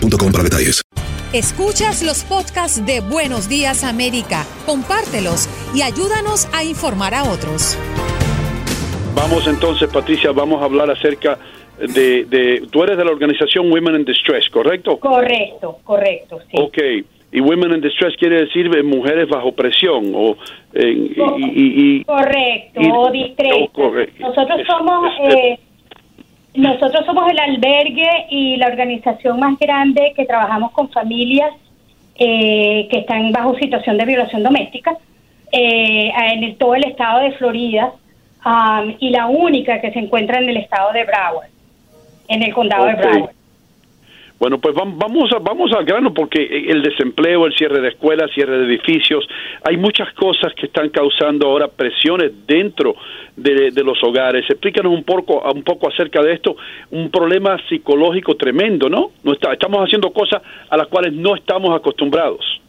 para detalles. Escuchas los podcasts de Buenos Días América, compártelos y ayúdanos a informar a otros. Vamos entonces, Patricia, vamos a hablar acerca de, de tú eres de la organización Women in Distress, ¿correcto? Correcto, correcto, sí. Ok. Y Women in Distress quiere decir eh, mujeres bajo presión o eh, y, y- y- Correcto, y- o correcto. Nosotros Es- somos es- eh, nosotros somos el albergue y la organización más grande que trabajamos con familias eh, que están bajo situación de violación doméstica eh, en el, todo el estado de Florida um, y la única que se encuentra en el estado de Broward, en el condado de. Broward. Bueno, pues vam- vamos a, vamos al grano porque el desempleo, el cierre de escuelas, cierre de edificios, hay muchas cosas que están causando ahora presiones dentro de, los hogares. Explícanos un poco, un poco acerca de esto, un problema psicológico tremendo, ¿no? no está, estamos haciendo cosas a las cuales no estamos acostumbrados.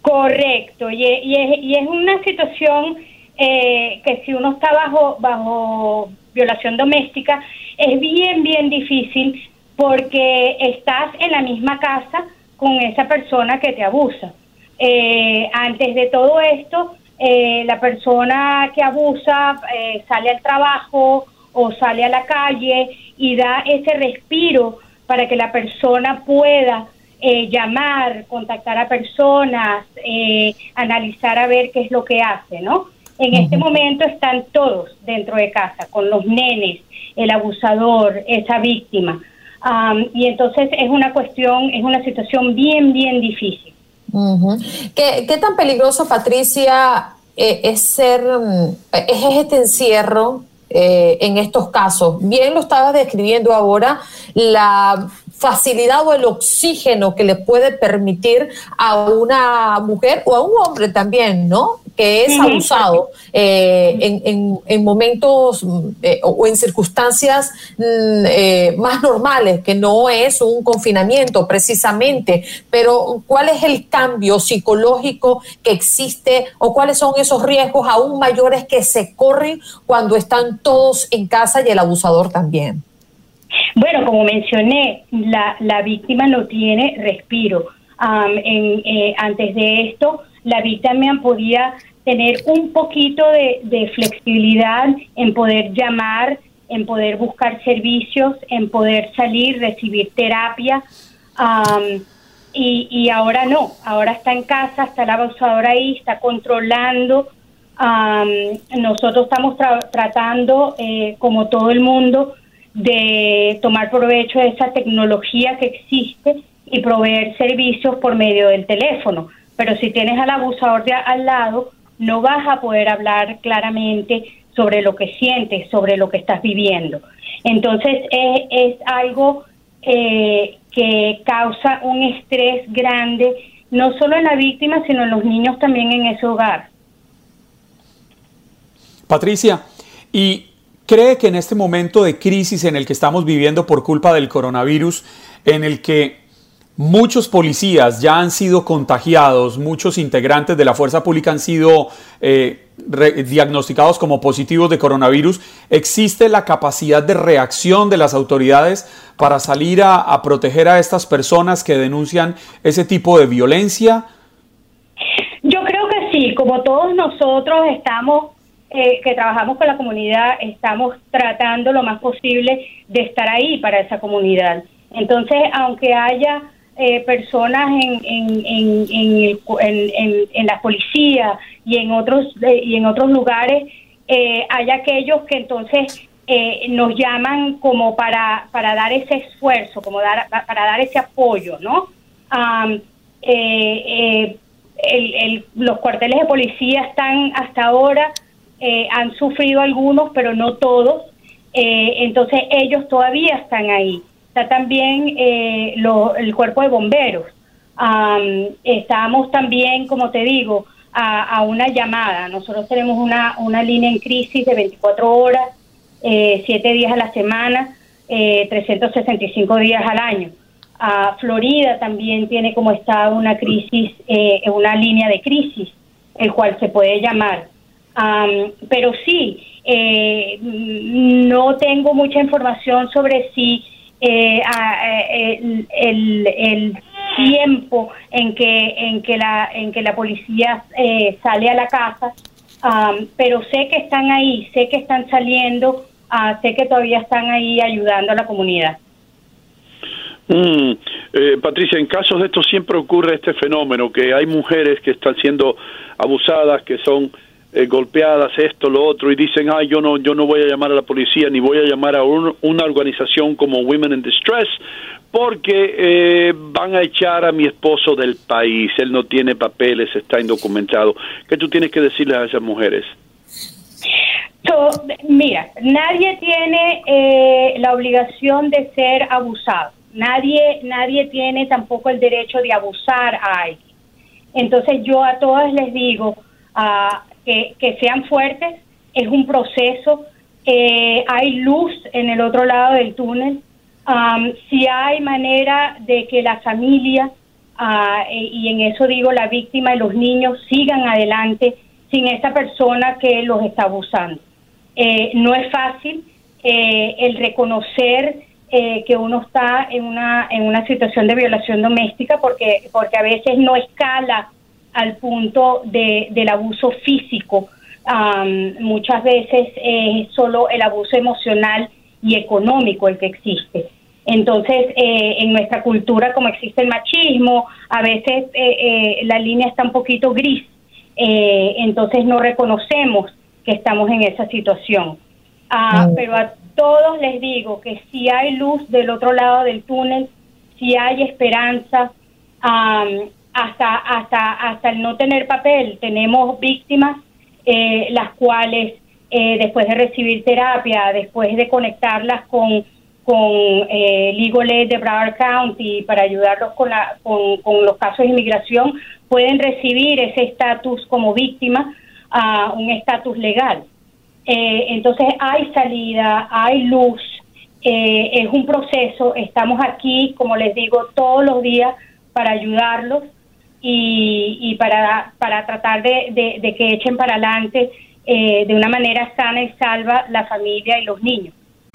Correcto, y es, y es una situación eh, que si uno está bajo, bajo violación doméstica, es bien, bien difícil porque estás en la misma casa con esa persona que te abusa. Eh, antes de todo esto, eh, la persona que abusa eh, sale al trabajo o sale a la calle y da ese respiro para que la persona pueda eh, llamar, contactar a personas, eh, analizar a ver qué es lo que hace, ¿no? En este momento están todos dentro de casa, con los nenes, el abusador, esa víctima. Am, y entonces es una cuestión, es una situación bien, bien difícil. ¿Qué, qué tan peligroso, Patricia, eh, es ser, mm, es este encierro eh, en estos casos? Bien lo estabas describiendo ahora, la facilidad o el oxígeno que le puede permitir a una mujer o a un hombre también, ¿no? Que es abusado eh, en, en- en momentos mm, eh, o en circunstancias mm, eh, más normales, que no es un confinamiento precisamente, pero ¿cuál es el cambio psicológico que existe o cuáles son esos riesgos aún mayores que se corren cuando están todos en casa y el abusador también? Bueno, como mencioné, la, la víctima no tiene respiro. En, antes de esto, la víctima podía tener un poquito de, flexibilidad en poder llamar, en poder buscar servicios, en poder salir, recibir terapia. Am, y, y ahora no, ahora está en casa, está el abusador ahí, está controlando. Am, nosotros estamos tra- tratando, eh, como todo el mundo, de tomar provecho de esa tecnología que existe y proveer servicios por medio del teléfono. Pero si tienes al abusador de al lado, no vas a poder hablar claramente sobre lo que sientes, sobre lo que estás viviendo. Entonces es, es algo eh, que causa un estrés grande, no solo en la víctima, sino en los niños también en ese hogar. Patricia, ¿y cree que en este momento de crisis en el que estamos viviendo por culpa del coronavirus, en el que muchos policías ya han sido contagiados, muchos integrantes de la fuerza pública han sido eh, diagnosticados como positivos de coronavirus, ¿existe la capacidad de reacción de las autoridades para salir a, proteger a estas personas que denuncian ese tipo de violencia? Yo creo que sí, como todos nosotros estamos eh, que trabajamos con la comunidad, estamos tratando lo más posible de estar ahí para esa comunidad. Entonces, aunque haya eh, personas en, en, en, en, en, la policía y en otros, eh, y en otros lugares, hay aquellos que entonces nos llaman como para, para dar ese esfuerzo, como dar, para dar ese apoyo, ¿no? los cuarteles de policía están hasta ahora eh, han sufrido algunos, pero no todos. Eh, entonces ellos todavía están ahí. Está también eh, el cuerpo de bomberos. estamos también, como te digo, a, una llamada. Nosotros tenemos una, una línea en crisis de 24 horas, 7 días a la semana, 365 días al año. Florida también tiene como está una crisis, una línea de crisis, el cual se puede llamar pero sí, eh, no tengo mucha información sobre si eh, eh, el, tiempo en que en que la en que la policía sale a la casa, pero sé que están ahí, sé que están saliendo, ah, sé que todavía están ahí ayudando a la comunidad. Mm, Patricia, en casos de esto siempre ocurre este fenómeno, que hay mujeres que están siendo abusadas, que son eh, golpeadas, esto, lo otro, y dicen, ay, yo no, yo no voy a llamar a la policía ni voy a llamar a una organización como Women in Distress porque eh, van a echar a mi esposo del país, él no tiene papeles, está indocumentado. ¿Qué tú tienes que decirle a esas mujeres? mira, nadie tiene eh, la obligación de ser abusado. Nadie, nadie tiene tampoco el derecho de abusar a alguien. Entonces yo a todas les digo, a que, sean fuertes, es un proceso, eh, hay luz en el otro lado del túnel, si hay manera de que la familia, e, y en eso digo la víctima y los niños, sigan adelante sin esa persona que los está abusando. Eh, no es fácil eh, el reconocer que uno está en una, en una situación de violación doméstica porque, porque a veces no escala al punto de, del abuso físico. muchas veces es solo el abuso emocional y económico el que existe. Entonces, eh, en nuestra cultura, como existe el machismo, a veces eh, eh, la línea está un poquito gris, entonces no reconocemos que estamos en esa situación. Ah, mm. Pero a todos les digo que si hay luz del otro lado del túnel, si hay esperanza, hasta, hasta, hasta el no tener papel. Tenemos víctimas eh, las cuales eh, después de recibir terapia, después de conectarlas con, con eh, Legal Aid de Broward County para ayudarlos con, la, con, con los casos de inmigración, pueden recibir ese estatus como víctima, a un estatus legal. Eh, entonces hay salida, hay luz, es un proceso, estamos aquí, como les digo, todos los días para ayudarlos y, y para, para tratar de, de, que echen para adelante eh, de una manera sana y salva la familia y los niños.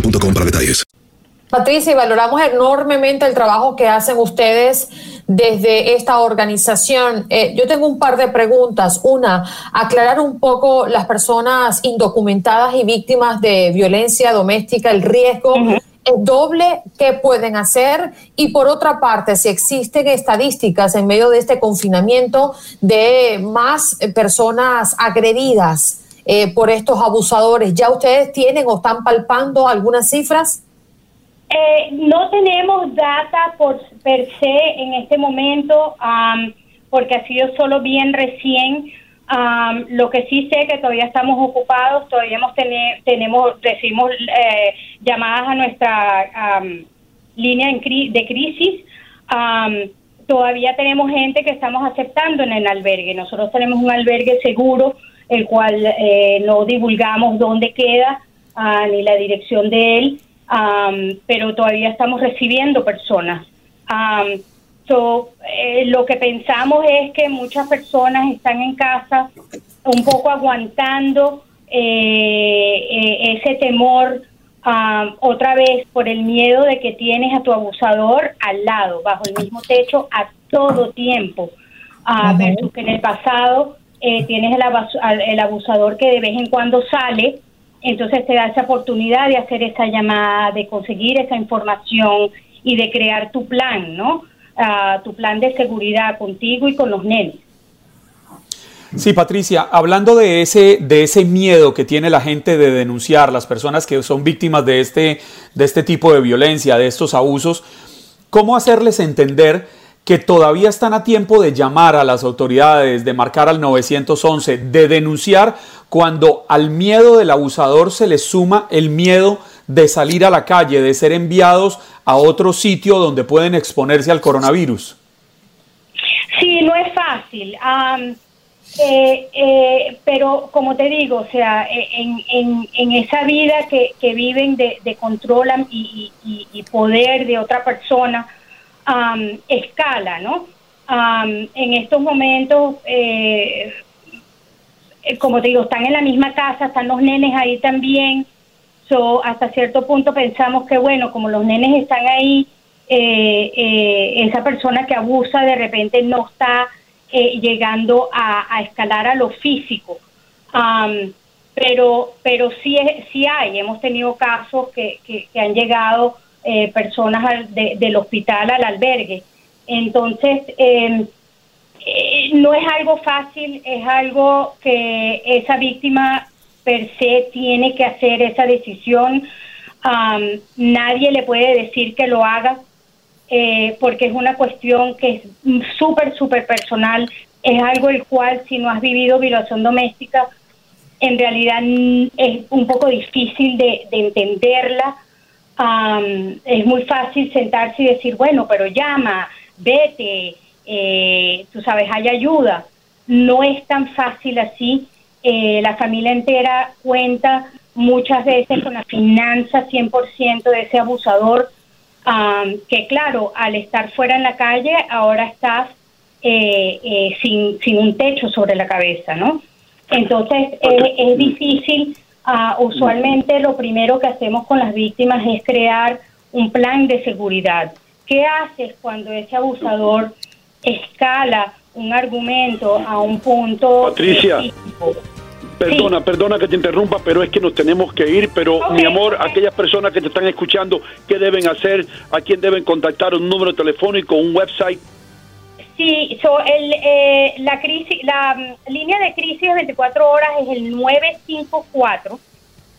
para detalles. Patricia, y valoramos enormemente el trabajo que hacen ustedes desde esta organización. Eh, yo tengo un par de preguntas. Una, aclarar un poco las personas indocumentadas y víctimas de violencia doméstica, el riesgo es doble, ¿qué pueden hacer? Y por otra parte, si existen estadísticas en medio de este confinamiento de más personas agredidas eh, por estos abusadores, ¿ya ustedes tienen o están palpando algunas cifras? Eh, no tenemos data por per se en este momento, porque ha sido solo bien recién. lo que sí sé que todavía estamos ocupados, todavía hemos tenemos recibimos eh, llamadas a nuestra línea de crisis. todavía tenemos gente que estamos aceptando en el albergue. Nosotros tenemos un albergue seguro, el cual eh, no divulgamos dónde queda ah, ni la dirección de él pero todavía estamos recibiendo personas. Eh, lo que pensamos es que muchas personas están en casa un poco aguantando eh, eh, ese temor otra vez por el miedo de que tienes a tu abusador al lado, bajo el mismo techo a todo tiempo, versus que en el pasado tienes el, el abusador que de vez en cuando sale entonces te da esa oportunidad de hacer esa llamada, de conseguir esa información y de crear tu plan, ¿no? Ah, tu plan de seguridad contigo y con los nenes. Sí, Patricia, hablando de ese, de ese miedo que tiene la gente de denunciar, las personas que son víctimas de este, de este tipo de violencia, de estos abusos, ¿cómo hacerles entender que todavía están a tiempo de llamar a las autoridades, de marcar al 911, de denunciar cuando al miedo del abusador se le suma el miedo de salir a la calle, de ser enviados a otro sitio donde pueden exponerse al coronavirus? Sí, no es fácil. Eh, eh, pero como te digo, o sea, e, en, esa vida que, viven de, de control y, poder de otra persona, escala, ¿no? en estos momentos, eh, eh, como te digo, están en la misma casa, están los nenes ahí también. So, hasta cierto punto pensamos que, bueno, como los nenes están ahí, eh, esa persona que abusa de repente no está llegando a, escalar a lo físico. pero pero sí, sí hay, hemos tenido casos que, que, que han llegado eh, personas del hospital al albergue. Entonces, em, eh, no es algo fácil, es algo que esa víctima per se tiene que hacer esa decisión. nadie le puede decir que lo haga eh, porque es una cuestión que es súper, súper personal. Es algo el cual si no has vivido violación doméstica, en realidad es un poco difícil de, de entenderla es muy fácil sentarse y decir, bueno, pero llama, vete, eh, tú sabes, hay ayuda. No es tan fácil así. Eh, la familia entera cuenta muchas veces con la finanza 100% de ese abusador, que claro, al estar fuera en la calle, ahora estás eh, sin, sin un techo sobre la cabeza, ¿no? Entonces es difícil Ah, usualmente lo primero que hacemos con las víctimas es crear un plan de seguridad. ¿Qué haces cuando ese abusador escala un argumento a un punto? Patricia. Perdona, perdona que te interrumpa, pero es que nos tenemos que ir. Pero mi amor, aquellas personas que te están escuchando, ¿qué deben hacer? ¿A quién deben contactar? ¿Un número telefónico? ¿Un website? Sí, so el, la crisis, la mm, línea de crisis de 24 horas es el 954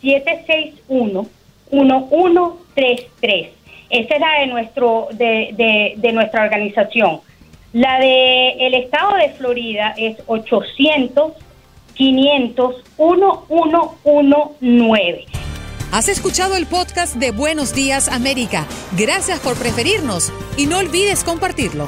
761 1133. Esa es la de nuestro de, de, nuestra organización. La de el estado de Florida es 800 500 1119. Has escuchado el podcast de Buenos Días América. Gracias por preferirnos y no olvides compartirlo.